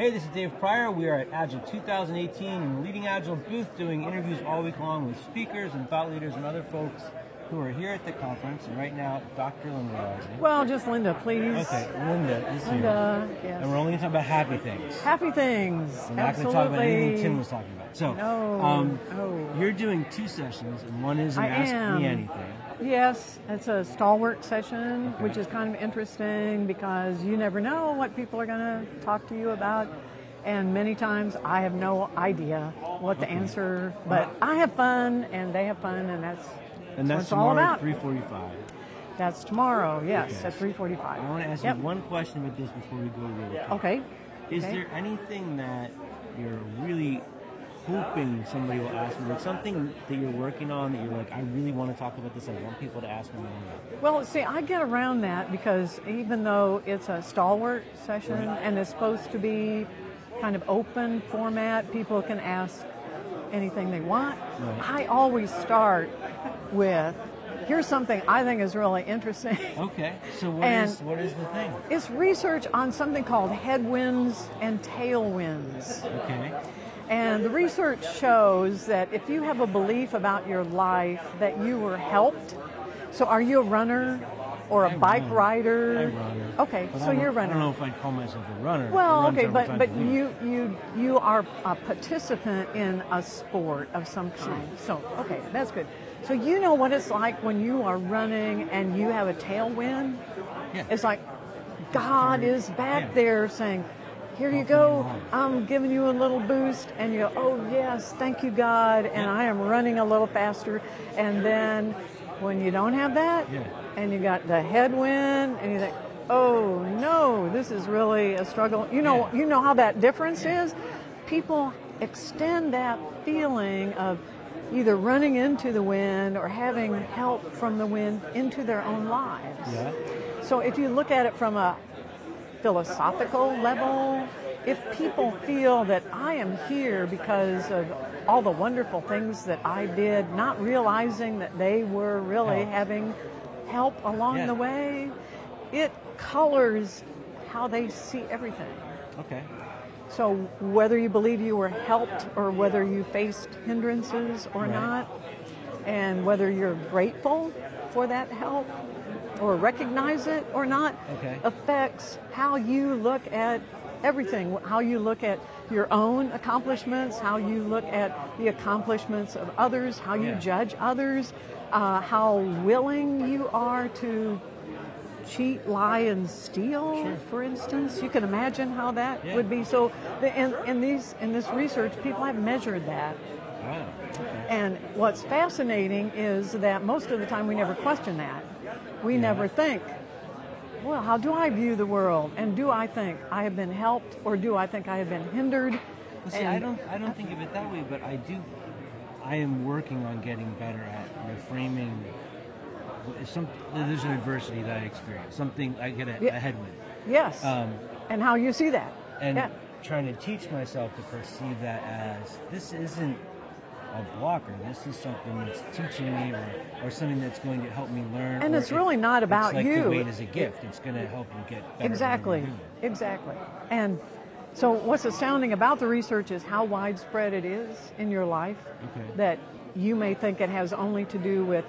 Hey, this is Dave Prior. We are at Agile 2018 in the Leading Agile booth doing interviews all week long with speakers and thought leaders and other folks who are here at the conference. And right now, Dr. Linda Well, just Linda, please. Okay, Linda is here. Linda, yes. And we're only going to talk about happy things. Happy things. We're not going to talk about anything Tim was talking about. So, No, um, no. you're doing two sessions, and one is an Ask am. Me Anything. Yes, it's a stalwart session, Okay. which is kind of interesting because you never know what people are going to talk to you about. And many times I have no idea what the answer, but I have fun and they have fun, and that's, And that's what it's all tomorrow about. at 345. That's tomorrow, yes, Okay. at 345. I want to ask Yep. you one question about this before we go really quick. Okay. Is Okay. there anything that you're really hoping somebody will ask me? Like something that you're working on that you're like, I really want to talk about this. I want people to ask me. about Well, see, I get around that because even though it's a stalwart session and it's supposed to be kind of open format, people can ask anything they want. I always start with here's something I think is really interesting. Okay. So what is what is the thing? it's research on something called headwinds and tailwinds. Okay. And the research shows that if you have a belief about your life that you were helped, so are you a runner or a I bike run. rider? Okay, But so you're a runner. I don't know if I'd call myself a runner. Well, okay, but but you you you are a participant in a sport of some kind. So okay, that's good. So you know what it's like when you are running and you have a tailwind. Yeah. It's like God is back Yeah. there saying, "Here you go. I'm giving you a little boost," and you go, "Oh yes, thank you God," and Yeah. I am running a little faster. And then when you don't have that, Yeah. and you got the headwind, and you think, "Oh no, this is really a struggle." You know, Yeah. you know how that difference is. People extend that feeling of either running into the wind or having help from the wind into their own lives. Yeah. So if you look at it from a philosophical level, if people feel that I am here because of all the wonderful things that I did, not realizing that they were really having help along Yeah. the way, it colors how they see everything. Okay. So whether you believe you were helped or whether you faced hindrances or Right. not, and whether you're grateful for that help or recognize it or not, Okay. affects how you look at everything, how you look at your own accomplishments, how you look at the accomplishments of others, how you Yeah. judge others, uh, how willing you are to cheat, lie, and steal, Sure. for instance. You can imagine how that Yeah. would be. So, in, in these in this research, people have measured that. Wow. Okay. And what's fascinating is that most of the time we never question that. We Yeah. never think, well, how do I view the world? And do I think I have been helped or do I think I have been hindered? See, And- I don't, I don't think of it that way, but I do. I am working on getting better at reframing. Some there's an adversity that I experience. Something I get a, Yeah. a headwind, Yes. Um, and how you see that. and yeah. trying to teach myself to perceive that as this isn't a blocker. This is something that's teaching me, or, or something that's going to help me learn. And it's it- really not about it's like you. The weight is a gift. It's going to help you get better. Exactly. what you're doing. Exactly. And so, what's astounding about the research is how widespread it is in your life. Okay. That you may think it has only to do with,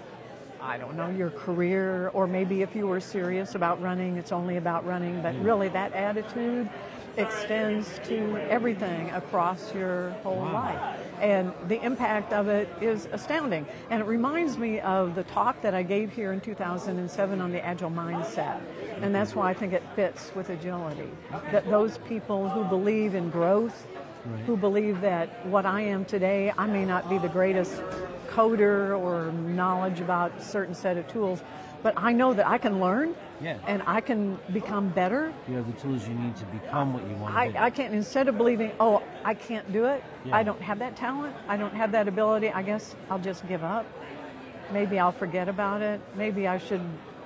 I don't know, your career, or maybe if you were serious about running, it's only about running. But hmm. really, that attitude extends to everything across your whole Wow. life. And the impact of it is astounding. And it reminds me of the talk that I gave here in 2007 on the agile mindset. And that's why I think it fits with agility. That those people who believe in growth, Right. who believe that what I am today, I may not be the greatest coder or knowledge about certain set of tools, but I know that I can learn Yeah. and I can become better You have the tools you need to become what you want to I, be. I can't, instead of believing, oh, I can't do it, Yeah. I don't have that talent, I don't have that ability, I guess I'll just give up. Maybe I'll forget about it. Maybe I should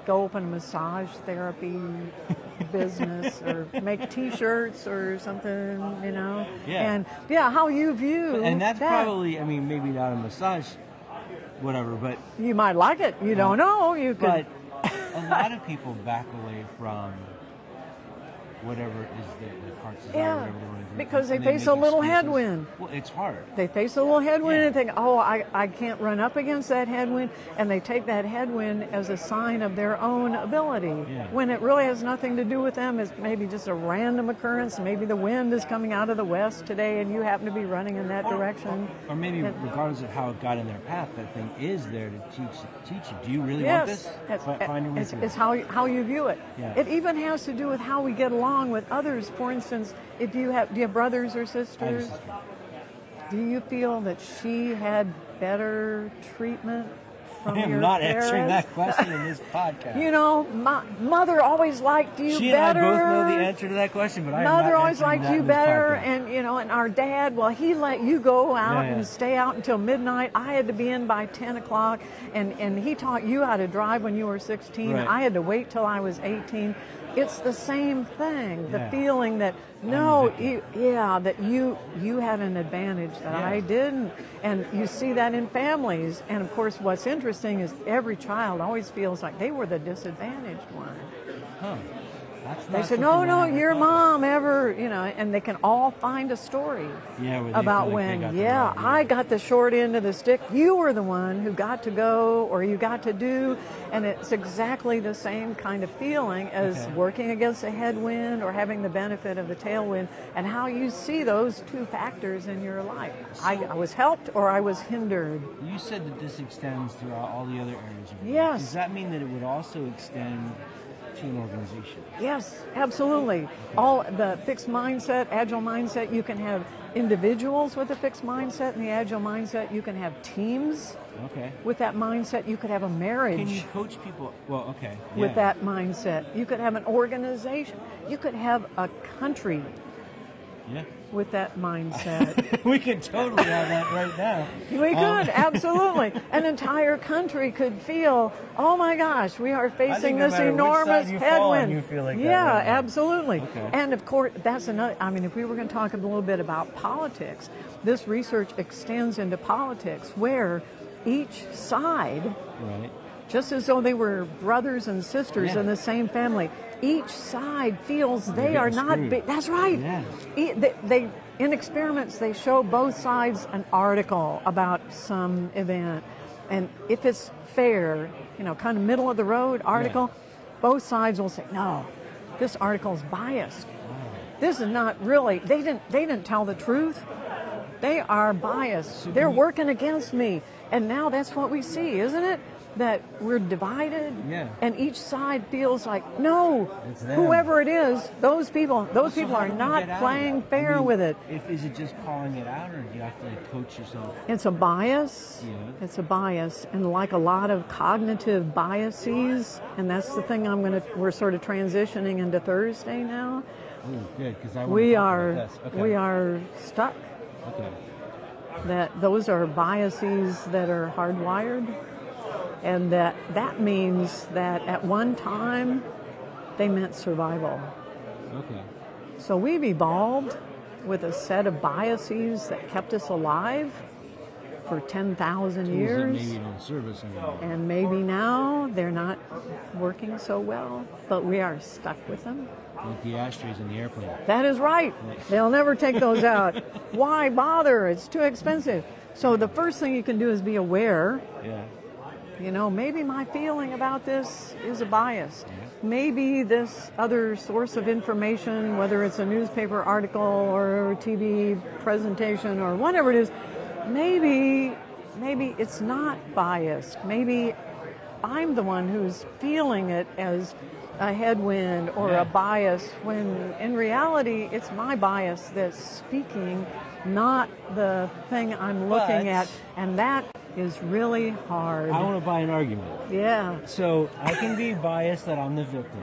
go open a massage therapy business or make t-shirts or something, you know? Yeah. And yeah, how you view and that's that. probably, I mean, maybe not a massage, whatever, but You might like it. You don't know. You could. but a lot of people back away from whatever is their, their heart's desire, Yeah, whatever they want to do. because and they face a little excuses. headwind. Well, it's hard. They face a little headwind Yeah. and think, oh, I, I can't run up against that headwind. And they take that headwind as a sign of their own ability. Yeah. When it really has nothing to do with them. It's maybe just a random occurrence. Maybe the wind is coming out of the west today and you happen to be running in that direction. Or maybe And- regardless of how it got in their path, that thing is there to teach teach you. Do you really Yes, want this? it's, Fi- find your way it's, it's how, you- how you view it. Yeah. It even has to do with how we get along with others. For instance, if you have, do you have brothers or I have a sisters? Do you feel that she had better treatment from I am your not parents? answering that question in this podcast. You know, my mother always liked you she better. and I both know the answer to that question, but I Mother always liked you better, and you know, and our dad, well, he let you go out Yeah, yeah. and stay out until midnight. I had to be in by ten o'clock, and and he taught you how to drive when you were sixteen. Right. I had to wait till I was eighteen. It's the same thing. The Yeah. feeling that no, you, yeah, that you you had an advantage that Yeah. I didn't, and you see that in families. And of course, what's interesting is every child always feels like they were the disadvantaged one. Huh. That's They said, no, no, your mom ever, you know, and they can all find a story Yeah, about like when, yeah, right, yeah. I got the short end of the stick. You were the one who got to go or you got to do. And it's exactly the same kind of feeling as Okay. working against a headwind or having the benefit of the tailwind and how you see those two factors in your life. I, I was helped or I was hindered. You said that this extends throughout all the other areas of your Yes. life. Does that mean that it would also extend to an organization? Yes, absolutely. All the fixed mindset, agile mindset, you can have individuals with a fixed mindset and the agile mindset, you can have teams Okay. with that mindset, you could have a marriage Can you coach people? Well, okay. with that mindset. You could have an organization. You could have a country Yeah. with that mindset. we could totally have that right now. We Um, could, absolutely. An entire country could feel, oh my gosh, we are facing no this enormous side you fall on, headwind. like yeah, right absolutely. Okay. And of course, that's another, I mean, if we were going to talk a little bit about politics, this research extends into politics where each side Right. Just as though they were brothers and sisters Yeah. in the same family. Each side feels they are not. Be- that's right. Yeah. E- they, they in experiments they show both sides an article about some event, and if it's fair, you know, kind of middle of the road article, both sides will say no, this article is biased. This is not really. They didn't. They didn't tell the truth. They are biased. They're working against me. And now that's what we see, isn't it? That we're divided. Yeah. And each side feels like, no, whoever it is, those people, those So people are not get out of playing that? I fair mean, with it. If is it just calling it out, or do you have to like coach yourself? It's a bias. Yeah. It's a bias, and like a lot of cognitive biases, and that's the thing I'm gonna. We're sort of transitioning into Thursday now. Ooh, good, because I We are Okay. we are stuck. Okay. that those are biases that are hardwired and that that means that at one time they meant survival Okay. so we've evolved with a set of biases that kept us alive for 10,000 Tools that years maybe don't serve us anymore. and maybe now they're not working so well but we are stuck with them Like the ashtrays in the airplane. That is right. They'll never take those out. Why bother? It's too expensive. So the first thing you can do is be aware. Yeah. You know, maybe my feeling about this is a bias. Maybe this other source of information, whether it's a newspaper article or a TV presentation or whatever it is, maybe maybe it's not biased. Maybe I'm the one who's feeling it as a headwind or Yeah. a bias when in reality it's my bias that's speaking, not the thing I'm looking But- at. And that is really hard. I want to buy an argument. Yeah. So I can be biased that I'm the victim,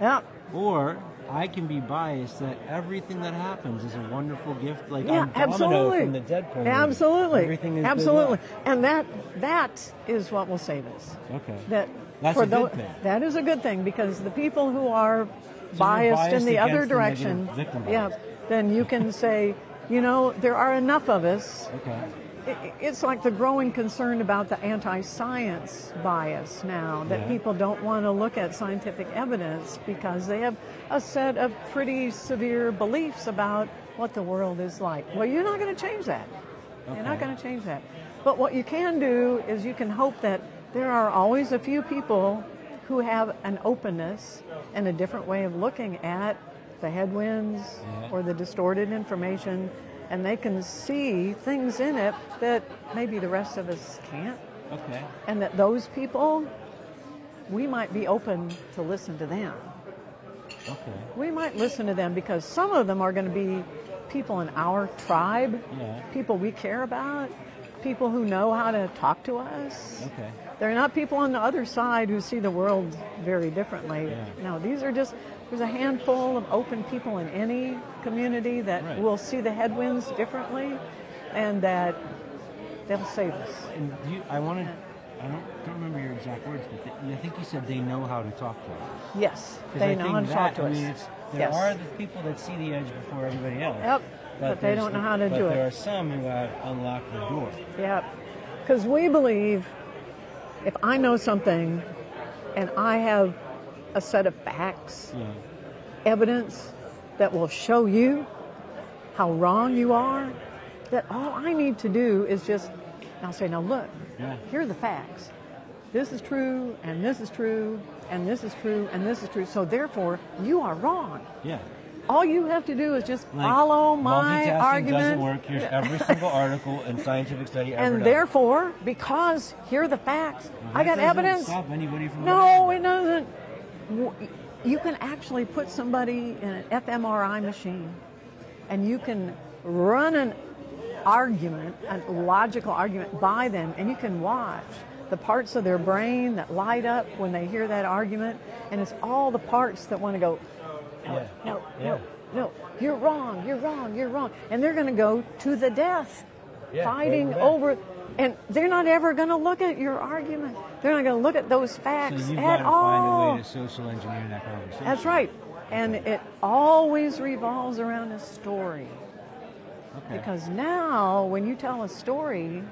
Yeah. or I can be biased that everything that happens is a wonderful gift, like Yeah, I'm Domino absolutely. from the Deadpool. Absolutely. Everything is absolutely. And that that is what will save us. Okay. That That's for a thing. That is a good thing because the people who are you're biased, biased in the other direction, victim yeah, then you can say, you know, there are enough of us Okay. it's like the growing concern about the anti-science bias now that Yeah. people don't want to look at scientific evidence because they have a set of pretty severe beliefs about what the world is like. Well, you're not going to change that. You're not going to change that. But what you can do is you can hope that there are always a few people who have an openness and a different way of looking at the headwinds Yeah. or the distorted information, and they can see things in it that maybe the rest of us can't. Okay. And that those people, we might be open to listen to them. Okay. We might listen to them because some of them are going to be people in our tribe, Yeah. people we care about, people who know how to talk to us. Okay. They're not people on the other side who see the world very differently. Yeah. No, these are just, there's a handful of open people in any community that Right. will see the headwinds differently and that they'll save us. And do you, I wanted, I don't, don't remember your exact words, but th- I think you said they know how to talk to us. Yes, they I know how to that, talk to I us. mean, there yes. are the people that see the edge before everybody else. Yep, but they don't know how to but do there are some who have unlocked the door. Yeah, because we believe if I know something and I have a set of facts, Yeah. evidence that will show you how wrong you are, that all I need to do is just, I'll say, now look, Yeah. here are the facts. This is true, and this is true, and this is true, and this is true. So therefore, you are wrong. Yeah. All you have to do is just Like, follow my argument. doesn't work. Here's every single article and scientific study ever And done. therefore, because here are the facts, Well, I got doesn't evidence. Stop anybody from No, it doesn't. You can actually put somebody in an fMRI machine and you can run an argument, a logical argument by them, and you can watch the parts of their brain that light up when they hear that argument. And it's all the parts that want to go, no, no, no, no, you're wrong, you're wrong, you're wrong. And they're going to go to the death fighting over. And they're not ever going to look at your argument. They're not going to look at those So facts got at to all. find a way to social engineer that. That's right. And it always revolves around a story. Okay. Because now, when you tell a story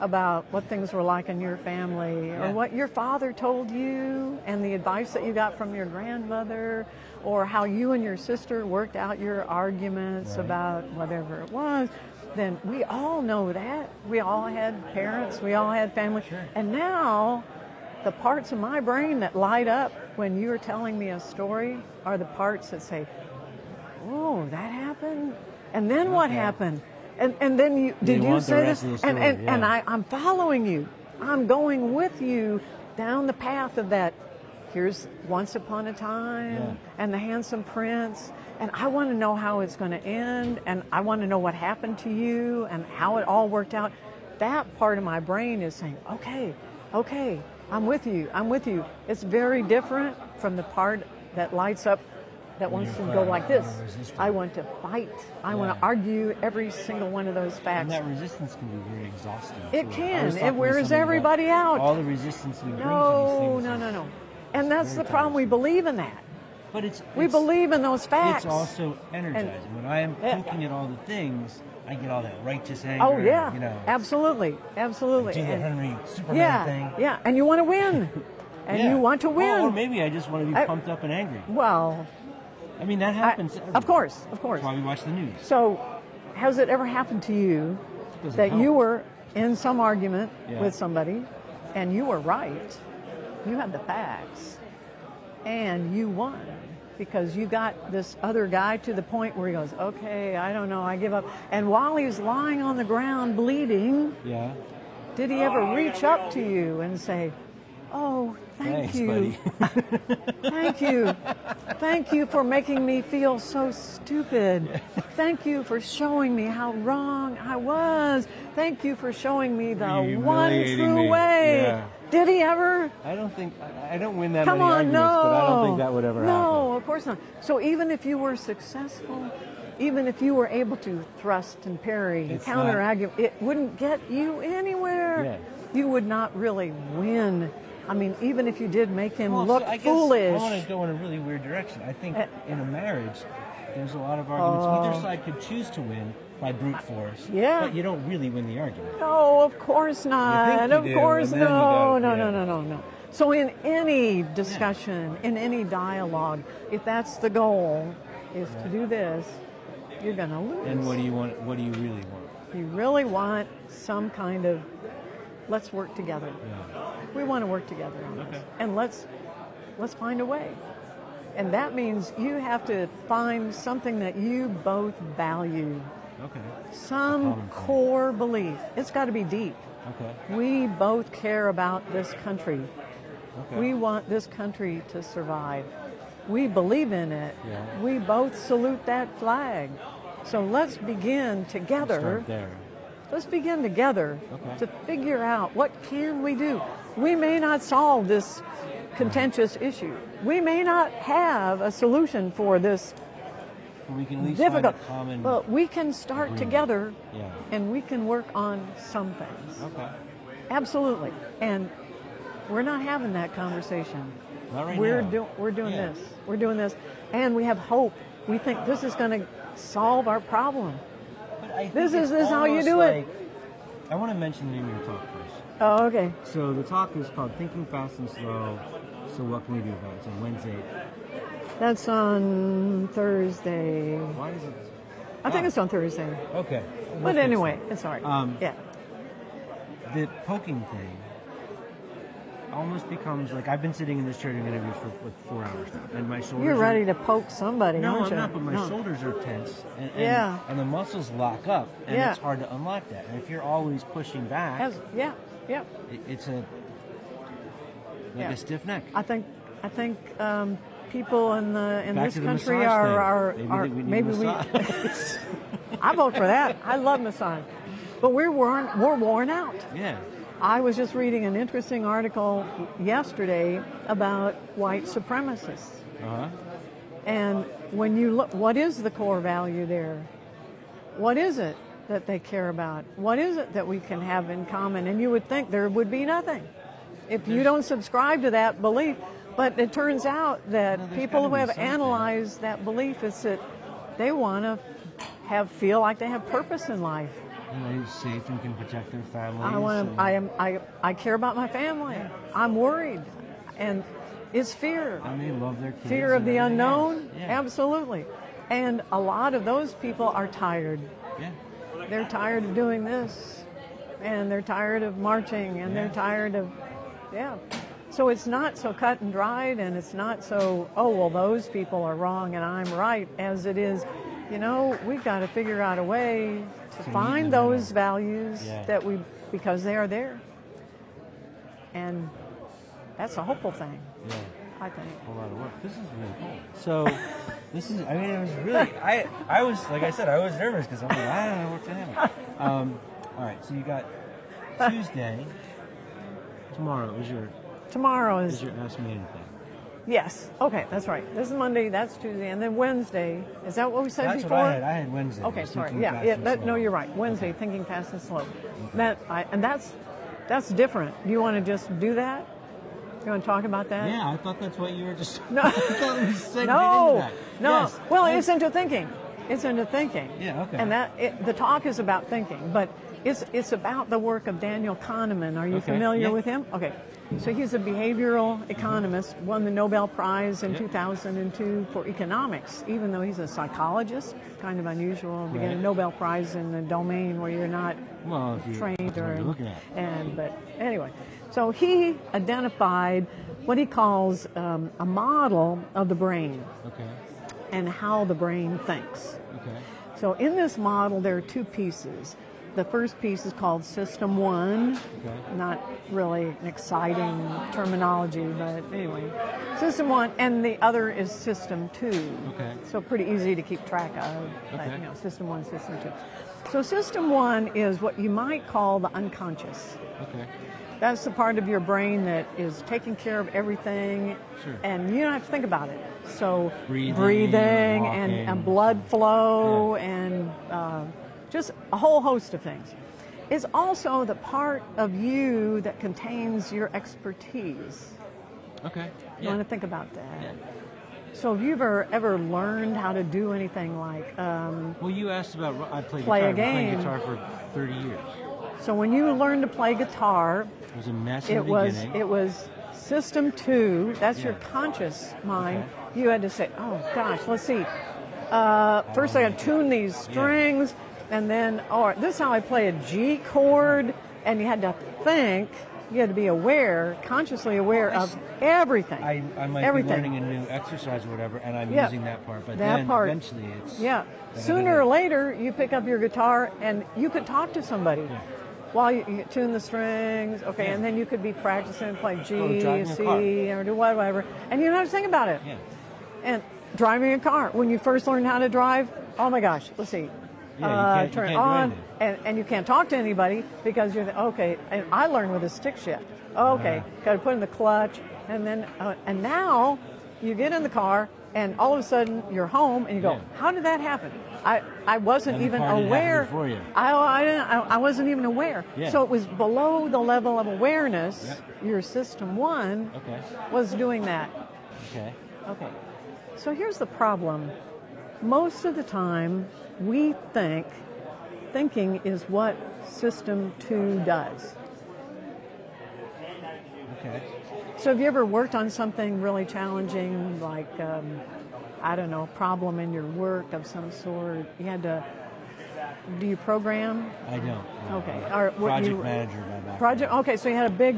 about what things were like in your family, or Yeah. what your father told you, and the advice that you got from your grandmother, or how you and your sister worked out your arguments Right. about whatever it was, then we all know that. We all had parents, we all had family. Sure. And now, the parts of my brain that light up when you're telling me a story are the parts that say, Oh, that happened? And then what happened? And and then you did you the say this? and story, and, and. I, I'm following you. I'm going with you down the path of that. Here's once upon a time Yeah. and the handsome prince. And I want to know how it's going to end, and I want to know what happened to you and how it all worked out. That part of my brain is saying, okay, okay, I'm with you, I'm with you. It's very different from the part that lights up that wants to go like this. I want to fight. I want to argue every single one of those facts. And that resistance can be very exhausting. It. Can. It wears everybody out. All the resistance we bring to No, these things. no, no, no. And that's the problem. We believe in that. But it's We it's- believe in those facts. It's also energizing. when I am Yeah. poking at all the things, I get all that righteous oh, anger. Oh yeah, You know, absolutely, absolutely. do the And- Henry Superman yeah, thing. yeah, and you want to win, and Yeah. you want to win. Or, or maybe I just want to be I- pumped up and angry. well, I mean, that happens. to of course, of course. That's why we watch the news. So, has it ever happened to you that help. you were in some argument Yeah. with somebody, and you were right, you had the facts, and you won? Because you got this other guy to the point where he goes, okay, I don't know, I give up. And while he's lying on the ground bleeding, Yeah. Did he ever reach up to you and say, "Oh, thank Thanks, you, thank you, thank you for making me feel so stupid. Thank you for showing me how wrong I was. Thank you for showing me the one true me. way." Yeah. Did he ever? I don't think I don't win that Come many on, arguments, no. but I don't think that would ever No, of course not. So even if you were successful, even if you were able to thrust and parry and counter argue, it wouldn't get you anywhere. Yeah. You would not really win. I mean, even if you did make him Well, look so I guess foolish. I want to go in a really weird direction. I think Uh, in a marriage, there's a lot of arguments. Either side could choose to win by brute force. Yeah. But you don't really win the argument. No, of course not. you Of do, course no. go- no, yeah. no, no, no, no. So in any discussion, in any dialogue, if that's the goal, is to do this, you're going to lose. And what do you want? What do you really want? you really want some kind of let's work together. Yeah. We want to work together on this, and let's let's find a way. And that means you have to find something that you both value, Okay. some core belief. It's got to be deep. Okay. We both care about this country. Okay. We want this country to survive. We believe in it. Yeah. We both salute that flag. So let's begin together. Start there. Let's begin together Okay. to figure out what can we do. We may not solve this contentious issue. We may not have a solution for this We can difficult, find a common. but we can start agreement. together Yeah. and we can work on some things. Okay. Absolutely. And we're not having that conversation. Right we're doing we're doing Yeah. this. We're doing this. And we have hope. We think this is going to solve our problem. I This is- this is how you do it. I want to mention the name of your talk first. Oh, okay. So the talk is called Thinking Fast and Slow. So what can we do about it? It's on Wednesday. That's on Thursday. Why is it? I think Ah. it's on Thursday. Okay. We'll But anyway, it. it's all right. Um, yeah. the poking thing almost becomes like I've been sitting in this chair doing interviews for like four hours now, and my shoulders. You're are- ready to poke somebody, No, I'm you? not. But my No. shoulders are tense, and, and, Yeah. and the muscles lock up, and Yeah. it's hard to unlock that. And if you're always pushing back, Has- yeah, yeah. it, it's a like Yeah. a stiff neck. I think I think um, people in the in Back this country are are, Maybe are we need maybe we. I vote for that. I love massage, but we're worn we're worn out. yeah. I was just reading an interesting article yesterday about white supremacists. Uh huh. And when you look, what is the core value there? What is it that they care about? What is it that we can have in common? And you would think there would be nothing if you don't subscribe to that belief. But it turns out that No, people who have analyzed that belief is that they want to have feel like they have purpose in life. You know, he's safe and can protect their families. I want and- to. I am. I. I care about my family. I'm worried, and it's fear. and they love their kids. Fear of the unknown. Yeah. Absolutely. And a lot of those people are tired. Yeah. They're tired of doing this, and they're tired of marching, and they're tired of, yeah. So it's not so cut and dried, and it's not so, oh, well, those people are wrong and I'm right, as it is, you know, we've got to figure out a way to find those values Yeah. that we, because they are there. And that's a hopeful thing, Yeah. I think. a lot of work. This is really cool. So, this is. I mean, it was really. I. I was like I said, I was nervous because I'm like, I don't know what's gonna happen. Um, all right. So you got Tuesday. Tomorrow is your Tomorrow is is your Ask Me Anything. Yes. Okay, that's right. This is Monday. That's Tuesday, and then Wednesday. Is that what we said That's before? what I had. I had Wednesday. Okay, sorry. Yeah, yeah. That, no, you're right. Wednesday, thinking fast and slow. That I, and that's that's different. Do you want to just do that? You want to talk about that? Yeah, I thought that's what you were just. No. I thought we segued No, no. Yes. Well, I- it's into thinking. It's into thinking. Yeah, okay. And that it, the talk is about thinking, but it's it's about the work of Daniel Kahneman. Are you Okay, familiar yeah. with him? Okay. So he's a behavioral economist, won the Nobel Prize in Yeah. 2002 for economics, even though he's a psychologist. Kind of unusual to get a Nobel Prize in a domain where you're not Well, you trained or looking at. and but anyway so he identified what he calls um, a model of the brain Okay. and how the brain thinks Okay. so in this model there are two pieces the first piece is called system one Okay. not really an exciting terminology but anyway system one and the other is system two Okay. so pretty easy to keep track of but, Okay. you know system one system two so system one is what you might call the unconscious Okay. that's the part of your brain that is taking care of everything, Sure. and you don't have to think about it. So Breathing, breathing and, and blood flow and uh, just a whole host of things. It's also the part of you that contains your expertise. Okay. You want to think about that. Yeah. So have you ever ever learned how to do anything like? Um, Well, you asked about. I played Play a guitar. Playing game. guitar for 30 years. so when you learned to play guitar, It was a mess it was beginning. it was system two. That's your conscious mind. Okay. You had to say, oh gosh, let's see. Uh, first, I got to tune these strings, and then, oh, this is how I play a G chord. And you had to think. You had to be aware, consciously aware Well, of everything. I, I might everything. be learning a new exercise or whatever, and I'm Yeah. using that part. But That then part. eventually it's Yeah. Sooner or later, you pick up your guitar and you could talk to somebody Yeah. while you, you tune the strings. Okay, Yeah. and then you could be practicing and play Or G, oh, a C, or do whatever, and you don't have to think about it. Yeah. And driving a car, when you first learn how to drive, oh my gosh, let's see. Yeah, you uh, can't- turn it on, and, and you can't talk to anybody because you're the, okay. And I learned with a stick shift. Okay, Uh-huh. got to put in the clutch, and then uh, and now you get in the car, and all of a sudden you're home, and you go, Yeah. how did that happen? I I wasn't even aware. I I, didn't, I I wasn't even aware. Yeah. So it was below the level of awareness. Yep. Your system one Okay. was doing that. Okay. Okay. So here's the problem. Most of the time, we think thinking is what system two does. Okay. So have you ever worked on something really challenging, like um, I don't know, a problem in your work of some sort? You had to. Do you program? I don't. no. Okay. A Or project you- manager by background. Project. Okay, so you had a big,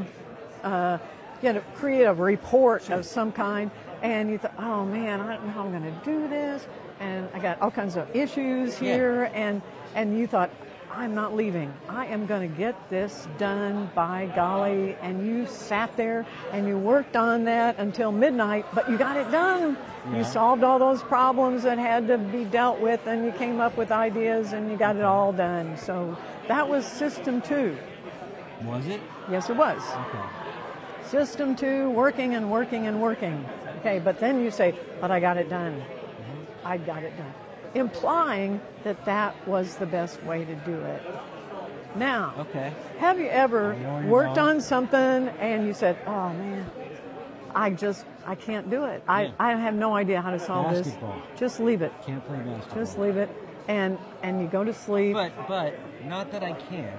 uh, you had to create a report of some kind, and you thought, oh man, I don't know how I'm going to do this, and I got all kinds of issues Yeah. here, and and you thought, I'm not leaving. I am going to get this done by golly, and you sat there and you worked on that until midnight, but you got it done. Yeah. You solved all those problems that had to be dealt with, and you came up with ideas, and you got it all done. So that was system two. Was it? Yes, it was. Okay. System two, working and working and working. Okay, but then you say, but I got it done. I got it done. Implying that that was the best way to do it. Now, Okay. have you ever I know where you're worked going. on something and you said, oh man, I just, I can't do it. I, Yeah. I have no idea how to solve Basketball. this. Just leave it. Can't play basketball. Just leave it. And, and you go to sleep. But but not that I can.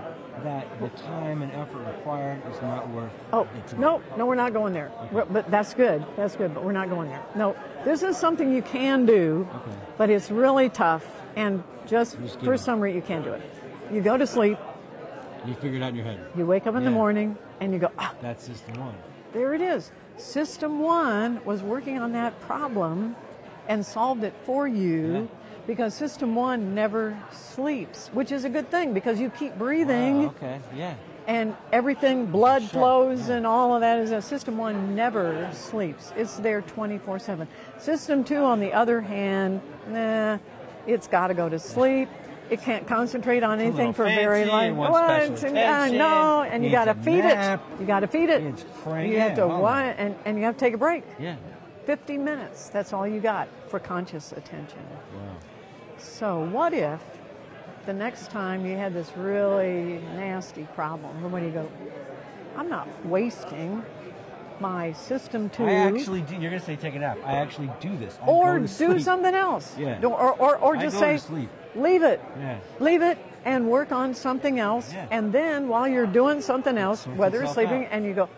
That the time and effort required is not worth. Oh, no, no, we're not going there. We're- But that's good. That's good, but we're not going there. No, this is something you can do, Okay. but it's really tough. And just Just for reason, you can't do it. You go to sleep, You figure it out in your head. you wake up in the morning, and you go, ah, That's system one. there it is. System one was working on that problem and solved it for you. Yeah. Because system one never sleeps, which is a good thing because you keep breathing Wow, okay. Yeah. and everything blood Sure, flows yeah. and all of that is a system one never sleeps it's there 24 7 system two on the other hand nah it's got to go to sleep it can't concentrate on anything for very long it wants Well, special it's- attention, I know and you got to feed nap. it you got to feed it It's cranky, you have to what oh. and, and you have to take a break Yeah. 50 minutes that's all you got for conscious attention Wow. So, what if the next time you had this really nasty problem, and when you go, I'm not wasting my system to, I actually do. You're gonna say take a nap. I actually do this. I or do to sleep. something else. Yeah. Or, or, or I just say, to leave it. Yeah. Leave it and work on something else. Yeah. And then while you're doing something else, sorts whether it's sleeping, out. and you go,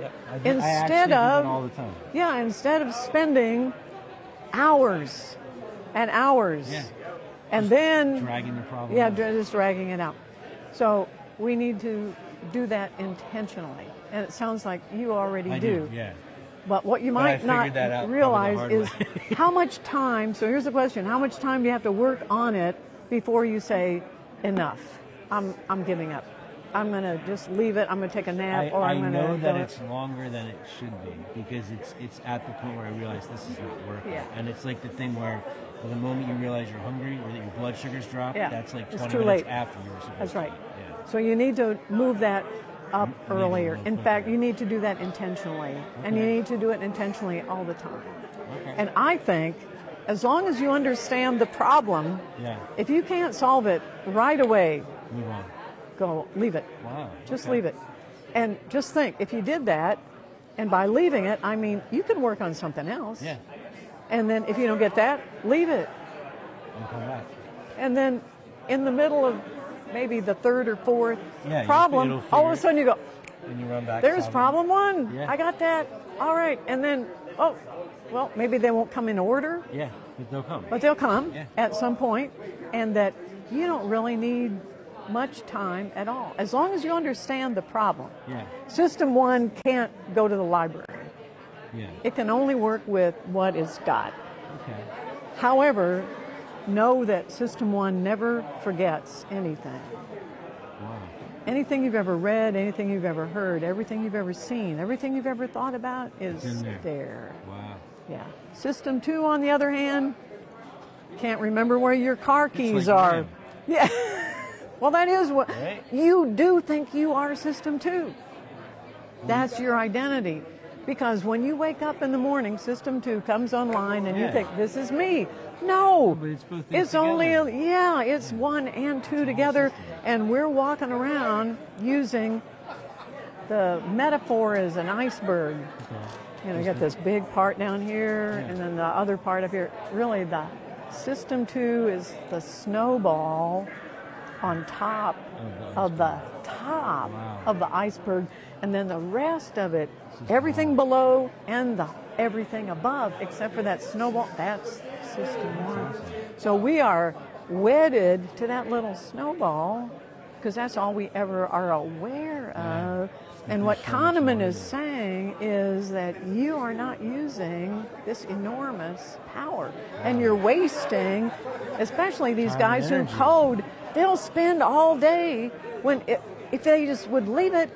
Yep. I I Instead do of- all the time. yeah, instead of spending hours and hours. Yeah. And then Dragging the problem. Yeah, out. just dragging it out. So we need to do that intentionally. And it sounds like you already I do. do. Yeah. But what you might not realize is how much time. So here's the question: How much time do you have to work on it before you say enough? I'm I'm giving up. I'm gonna just leave it. I'm gonna take a nap, I, or I I'm gonna know that it's longer than it should be because it's it's at the point where I realize this is not working. Yeah. And it's like the thing where the moment you realize you're hungry or that your blood sugars drop, Yeah. that's like 20 too minutes late. after you were supposed That's right. Yeah. So you need to move that up a earlier. In fact, you need to do that intentionally, and you need to do it intentionally all the time. Okay. And I think as long as you understand the problem, yeah. if you can't solve it right away, Move on. go leave it. Wow. Just okay. leave it. And just think if you did that, and by leaving it, I mean you can work on something else. Yeah. And then if you don't get that, leave it. And come back. And then in the middle of maybe the third or fourth Yeah, problem, all of a sudden you go, And you run back. there's problem one. Yeah. I got that. All right. And then, oh, well, maybe they won't come in order, Yeah, but they'll come. but they'll come Yeah. at some point, and that you don't really need much time at all, as long as you understand the problem. yeah, System one can't go to the library. Yeah. It can only work with what is got. Okay. However, know that System One never forgets anything. Wow. Anything you've ever read, anything you've ever heard, everything you've ever seen, everything you've ever thought about is there. there. Wow. Yeah. System Two, on the other hand, can't remember where your car keys like are. Yeah. well, that is what Right. you do think you are System Two. That's your identity. Because when you wake up in the morning, System 2 comes online and you think, this is me. No. But it's both It's only, together. yeah, it's one and two together. And we're walking around using the metaphor as an iceberg. Okay. You know, you got this big part down here Yeah. and then the other part up here. Really, the System 2 is the snowball on top Of the of the top Wow. of the iceberg, and then the rest of it, everything below and the everything above, except for that snowball, that's System 1. So we are wedded to that little snowball because that's all we ever are aware of. And what Kahneman is saying is that you are not using this enormous power and you're wasting, especially these guys who code, they'll spend all day when, if, if they just would leave it.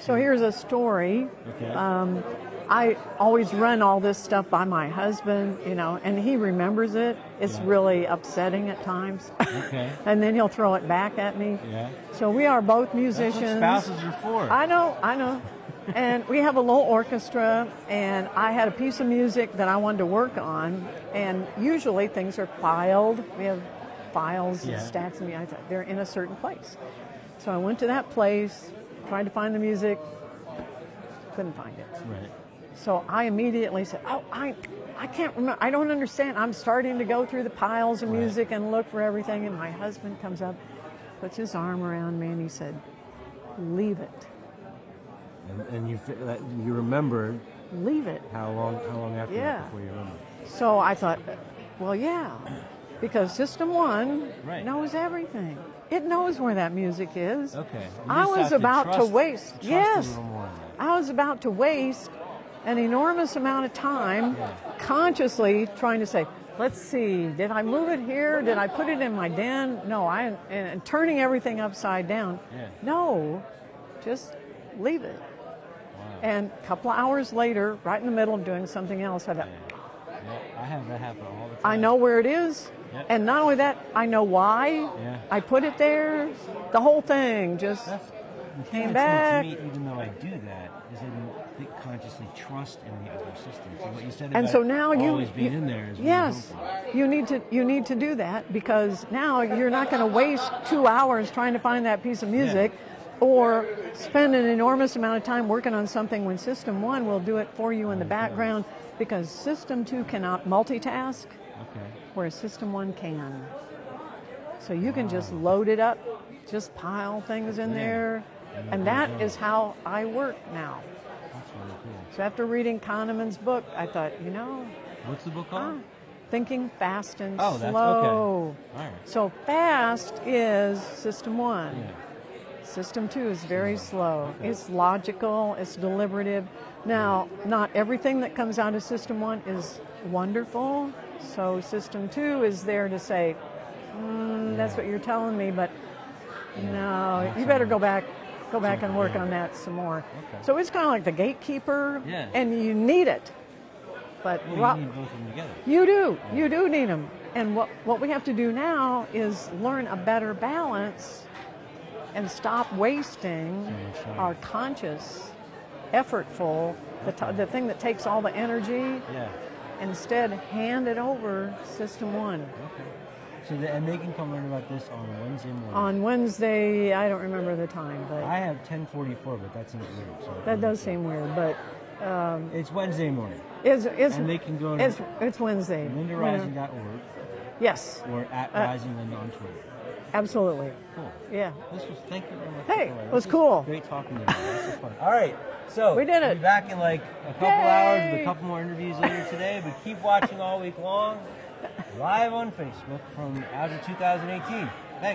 So here's a story. Okay. Um, I always run all this stuff by my husband, you know, and he remembers it. It's Yeah. really upsetting at times. Okay. and then he'll throw it back at me. Yeah. So we are both musicians. spouses are for. I know, I know. and we have a little orchestra, and I had a piece of music that I wanted to work on, and usually things are filed. We have files Yeah. and stacks, and I thought they're in a certain place. So I went to that place, tried to find the music, couldn't find it. right. So I immediately said, "Oh, I, I can't remember. I don't understand." I'm starting to go through the piles of Right. music and look for everything, and my husband comes up, puts his arm around me, and he said, "Leave it, And, and you you remembered leave it." how long how long after Yeah. that before you remembered. So I thought, well, yeah, because System One Right. knows everything. It knows where that music is. Okay. I was have to about to waste. trust yes. A little more in that. I was about to waste an enormous amount of time Yeah. consciously trying to say, let's see, did I move it here? Did I put it in my den? No, I and, and turning everything upside down. Yeah. No, just leave it. Wow. And a couple of hours later, right in the middle of doing something else, I thought, Yeah. Yeah, I have that happen all the time. I know where it is. Yep. And not only that, I know why Yeah. I put it there. The whole thing just That's the thing Came that's back. to me, even though I do that, is you think consciously trust in the other system. So what you said and so now you always being you- in there is yes you need to you need to do that because now you're not going to waste two hours trying to find that piece of music or spend an enormous amount of time working on something when system one will do it for you in the oh background because system two cannot multitask Okay. whereas system one can so you can just load it up just pile things in Yeah. there And and that is how i work now That's really cool. so after reading kahneman's book i thought you know What's the book Ah, called? thinking fast and Oh, that's slow. okay. All right. So fast is system one. Yeah. System two is very slow. It's logical, it's deliberative. Now, not everything that comes out of system one is wonderful. So system two is there to say, mm, that's what you're telling me, but no, you better go back go back and work on that some more. Okay. So it's kind of like the gatekeeper Yeah. and you need it. But Well, Ro- you need both of them together. you do. You do need them. And what, what we have to do now is learn a better balance and stop wasting our conscious, effortful, the, t- the thing that takes all the energy, Yeah. instead hand it over system one. Okay. So the, and they can come learn about this on Wednesday morning. On Wednesday, I don't remember the time, but I have 10:44, but that seems weird. So that does seem weird. But it's Wednesday morning. It's it's And they can go to it's it's Wednesday. LindaRising.org Yes, or at Uh, Rising Linda on Twitter. Absolutely. Cool. Yeah. This was thank you very much. Hey, for it was cool. Great talking to you. This was fun. All right, so We did we'll it. Be back in like a couple Yay. hours with a couple more interviews later today. But keep watching all week long, live on Facebook from Agile 2018.